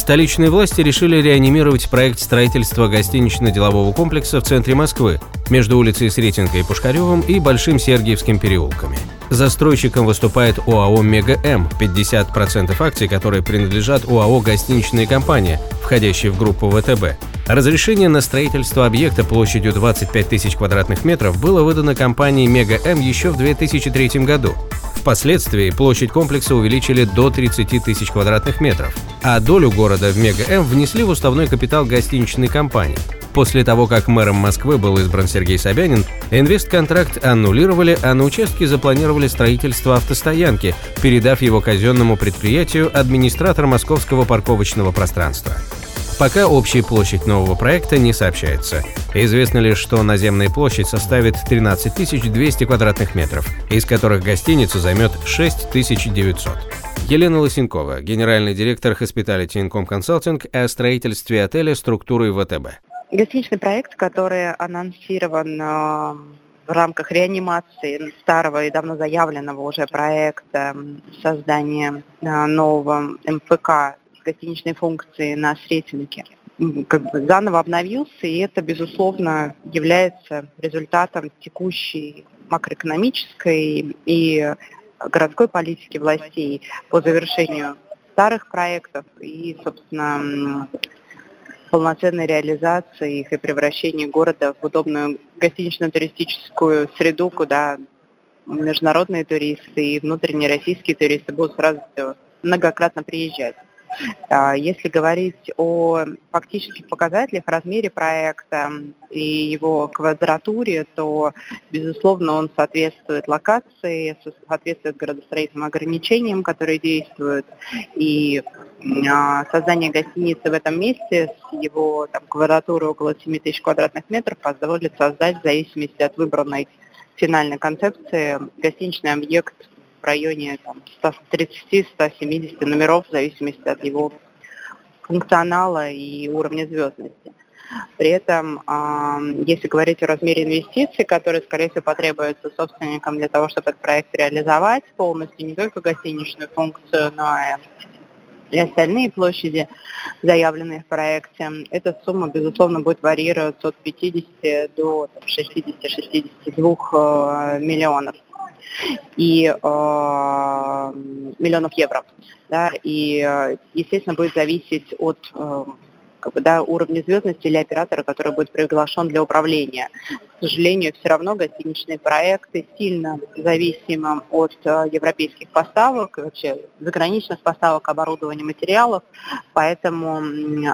Столичные власти решили реанимировать проект строительства гостинично-делового комплекса в центре Москвы между улицей Сретенкой и Пушкаревым и Большим Сергиевским переулками. Застройщиком выступает ОАО «Мега-М», 50% акций, которые принадлежат ОАО «Гостиничная компания», входящей в группу ВТБ. Разрешение на строительство объекта площадью 25 тысяч квадратных метров было выдано компании «Мега-М» еще в 2003 году. Впоследствии площадь комплекса увеличили до 30 тысяч квадратных метров, а долю города в Мега-М внесли в уставной капитал гостиничной компании. После того, как мэром Москвы был избран Сергей Собянин, инвестконтракт аннулировали, а на участке запланировали строительство автостоянки, передав его казенному предприятию администратор московского парковочного пространства. Пока общая площадь нового проекта не сообщается. Известно лишь, что наземная площадь составит 13 200 квадратных метров, из которых гостиница займет 6900. Елена Лысенкова, генеральный директор Hospitality Income Consulting о строительстве отеля структурой ВТБ. Гостиничный проект, который анонсирован э, в рамках реанимации старого и давно заявленного уже проекта создания э, нового МФК гостиничной функции на Сретенке как бы заново обновился, и это, безусловно, является результатом текущей макроэкономической и городской политики властей по завершению старых проектов и, собственно, полноценной реализации их и превращения города в удобную гостинично-туристическую среду, куда международные туристы и внутренние российские туристы будут сразу многократно приезжать. А, если говорить о фактических показателях, размере проекта и его квадратуре, то, безусловно, он соответствует локации, соответствует градостроительным ограничениям, которые действуют. И а, создание гостиницы в этом месте с его там, квадратурой около 7 тысяч квадратных метров позволит создать в зависимости от выбранной финальной концепции гостиничный объект в районе 130-170 номеров в зависимости от его функционала и уровня звездности. При этом, если говорить о размере инвестиций, которые, скорее всего, потребуются собственникам для того, чтобы этот проект реализовать полностью, не только гостиничную функцию, но и остальные площади, заявленные в проекте, эта сумма, безусловно, будет варьироваться от 50 до 60-62 э, миллионов и э, миллионов евро. Да, и, э, естественно, будет зависеть от э, как бы, да, уровня звездности или оператора, который будет приглашен для управления. К сожалению, все равно гостиничные проекты сильно зависимы от э, европейских поставок, вообще заграничных поставок оборудования материалов, поэтому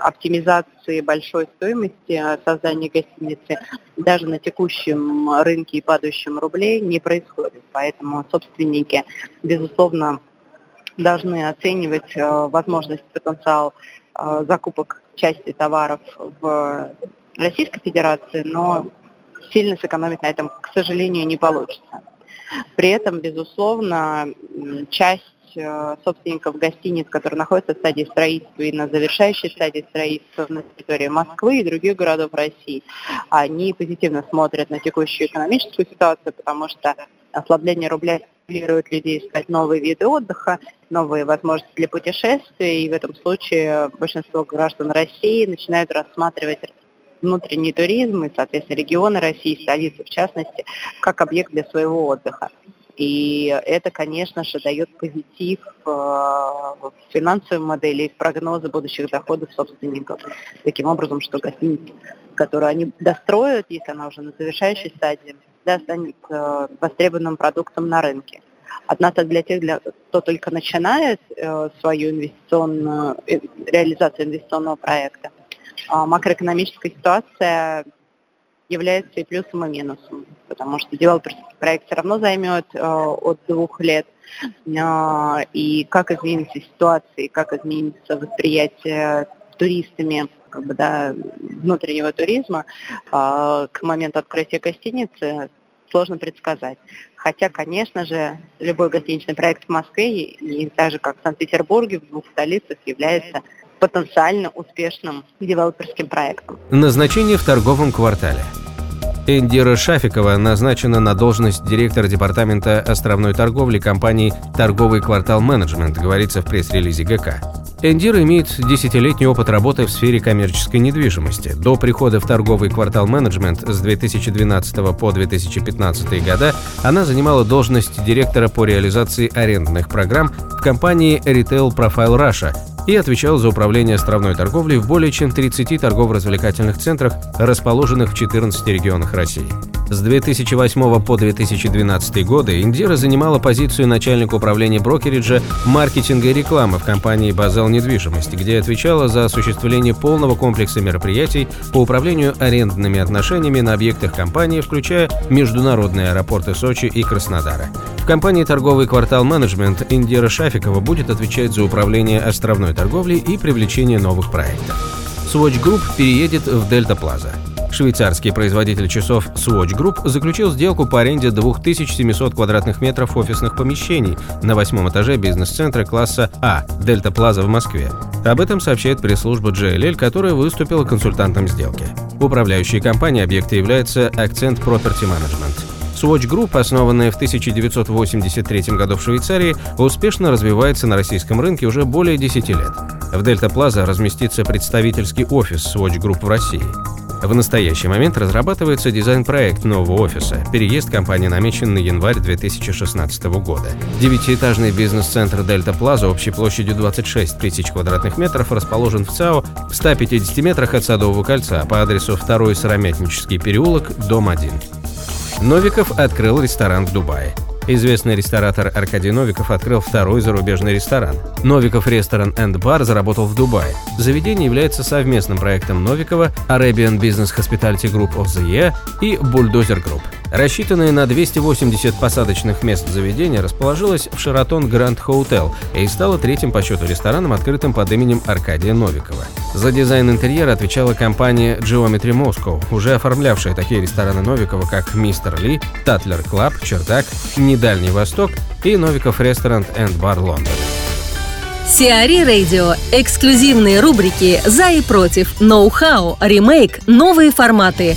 оптимизации большой стоимости создания гостиницы даже на текущем рынке и падающем рубле не происходит. Поэтому собственники, безусловно, должны оценивать э, возможность, потенциал э, закупок части товаров в Российской Федерации, но сильно сэкономить на этом, к сожалению, не получится. При этом, безусловно, часть э, собственников гостиниц, которые находятся в стадии строительства и на завершающей стадии строительства на территории Москвы и других городов России, они позитивно смотрят на текущую экономическую ситуацию, потому что ослабление рубля стимулирует людей искать новые виды отдыха, новые возможности для путешествий, и в этом случае большинство граждан России начинают рассматривать внутренний туризм и, соответственно, регионы России, столицы в частности, как объект для своего отдыха. И это, конечно же, дает позитив э, в финансовой модели и в прогнозы будущих доходов собственников. Таким образом, что гостиница, которую они достроят, если она уже на завершающей стадии, да, станет э, востребованным продуктом на рынке. Однако для тех, для, кто только начинает э, свою инвестиционную, э, реализацию инвестиционного проекта, э, макроэкономическая ситуация является и плюсом, и минусом, потому что девелоперский проект все равно займет э, от двух лет, э, и как изменится ситуация, и как изменится восприятие туристами как бы, да, внутреннего туризма э, к моменту открытия гостиницы, сложно предсказать. Хотя, конечно же, любой гостиничный проект в Москве, и так же как в Санкт-Петербурге, в двух столицах, является потенциально успешным девелоперским проектом. Назначение в торговом квартале – Эндира Шафикова назначена на должность директора департамента островной торговли компании «Торговый квартал менеджмент», говорится в пресс-релизе ГК. Эндира имеет десятилетний опыт работы в сфере коммерческой недвижимости. До прихода в торговый квартал менеджмент с 2012 по 2015 года она занимала должность директора по реализации арендных программ в компании Retail Profile Russia, и отвечал за управление островной торговлей в более чем 30 торгово-развлекательных центрах, расположенных в 14 регионах России. С 2008 по 2012 годы Индира занимала позицию начальника управления брокериджа, маркетинга и рекламы в компании «Базал недвижимость», где отвечала за осуществление полного комплекса мероприятий по управлению арендными отношениями на объектах компании, включая международные аэропорты Сочи и Краснодара. В компании «Торговый квартал менеджмент» Индира Шафикова будет отвечать за управление островной торговлей и привлечение новых проектов. Swatch Group переедет в Дельта Плаза. Швейцарский производитель часов Swatch Group заключил сделку по аренде 2700 квадратных метров офисных помещений на восьмом этаже бизнес-центра класса А «Дельта Плаза» в Москве. Об этом сообщает пресс-служба JLL, которая выступила консультантом сделки. Управляющей компанией объекта является Accent Property Management. Swatch Group, основанная в 1983 году в Швейцарии, успешно развивается на российском рынке уже более 10 лет. В Дельта Плаза разместится представительский офис Swatch Group в России. В настоящий момент разрабатывается дизайн-проект нового офиса. Переезд компании намечен на январь 2016 года. Девятиэтажный бизнес-центр Дельта Плаза общей площадью 26 тысяч квадратных метров расположен в ЦАО в 150 метрах от Садового кольца по адресу 2 Сыромятнический переулок, дом 1. Новиков открыл ресторан в Дубае. Известный ресторатор Аркадий Новиков открыл второй зарубежный ресторан. Novikov Restaurant and Bar заработал в Дубае. Заведение является совместным проектом Новикова, Arabian Business Hospitality Group of the Year и Bulldozer Group. Рассчитанное на 280 посадочных мест заведение расположилось в Sheraton Grand Hotel и стало третьим по счету рестораном, открытым под именем Аркадия Новикова. За дизайн интерьера отвечала компания Geometry Moscow, уже оформлявшая такие рестораны Новикова, как Mr. Lee, Tatler Club, Чердак, Недальний Восток и Новиков Ресторан энд Бар Лондон. Сиари Радио. Эксклюзивные рубрики «За и против», «Ноу-хау», «Ремейк», «Новые форматы».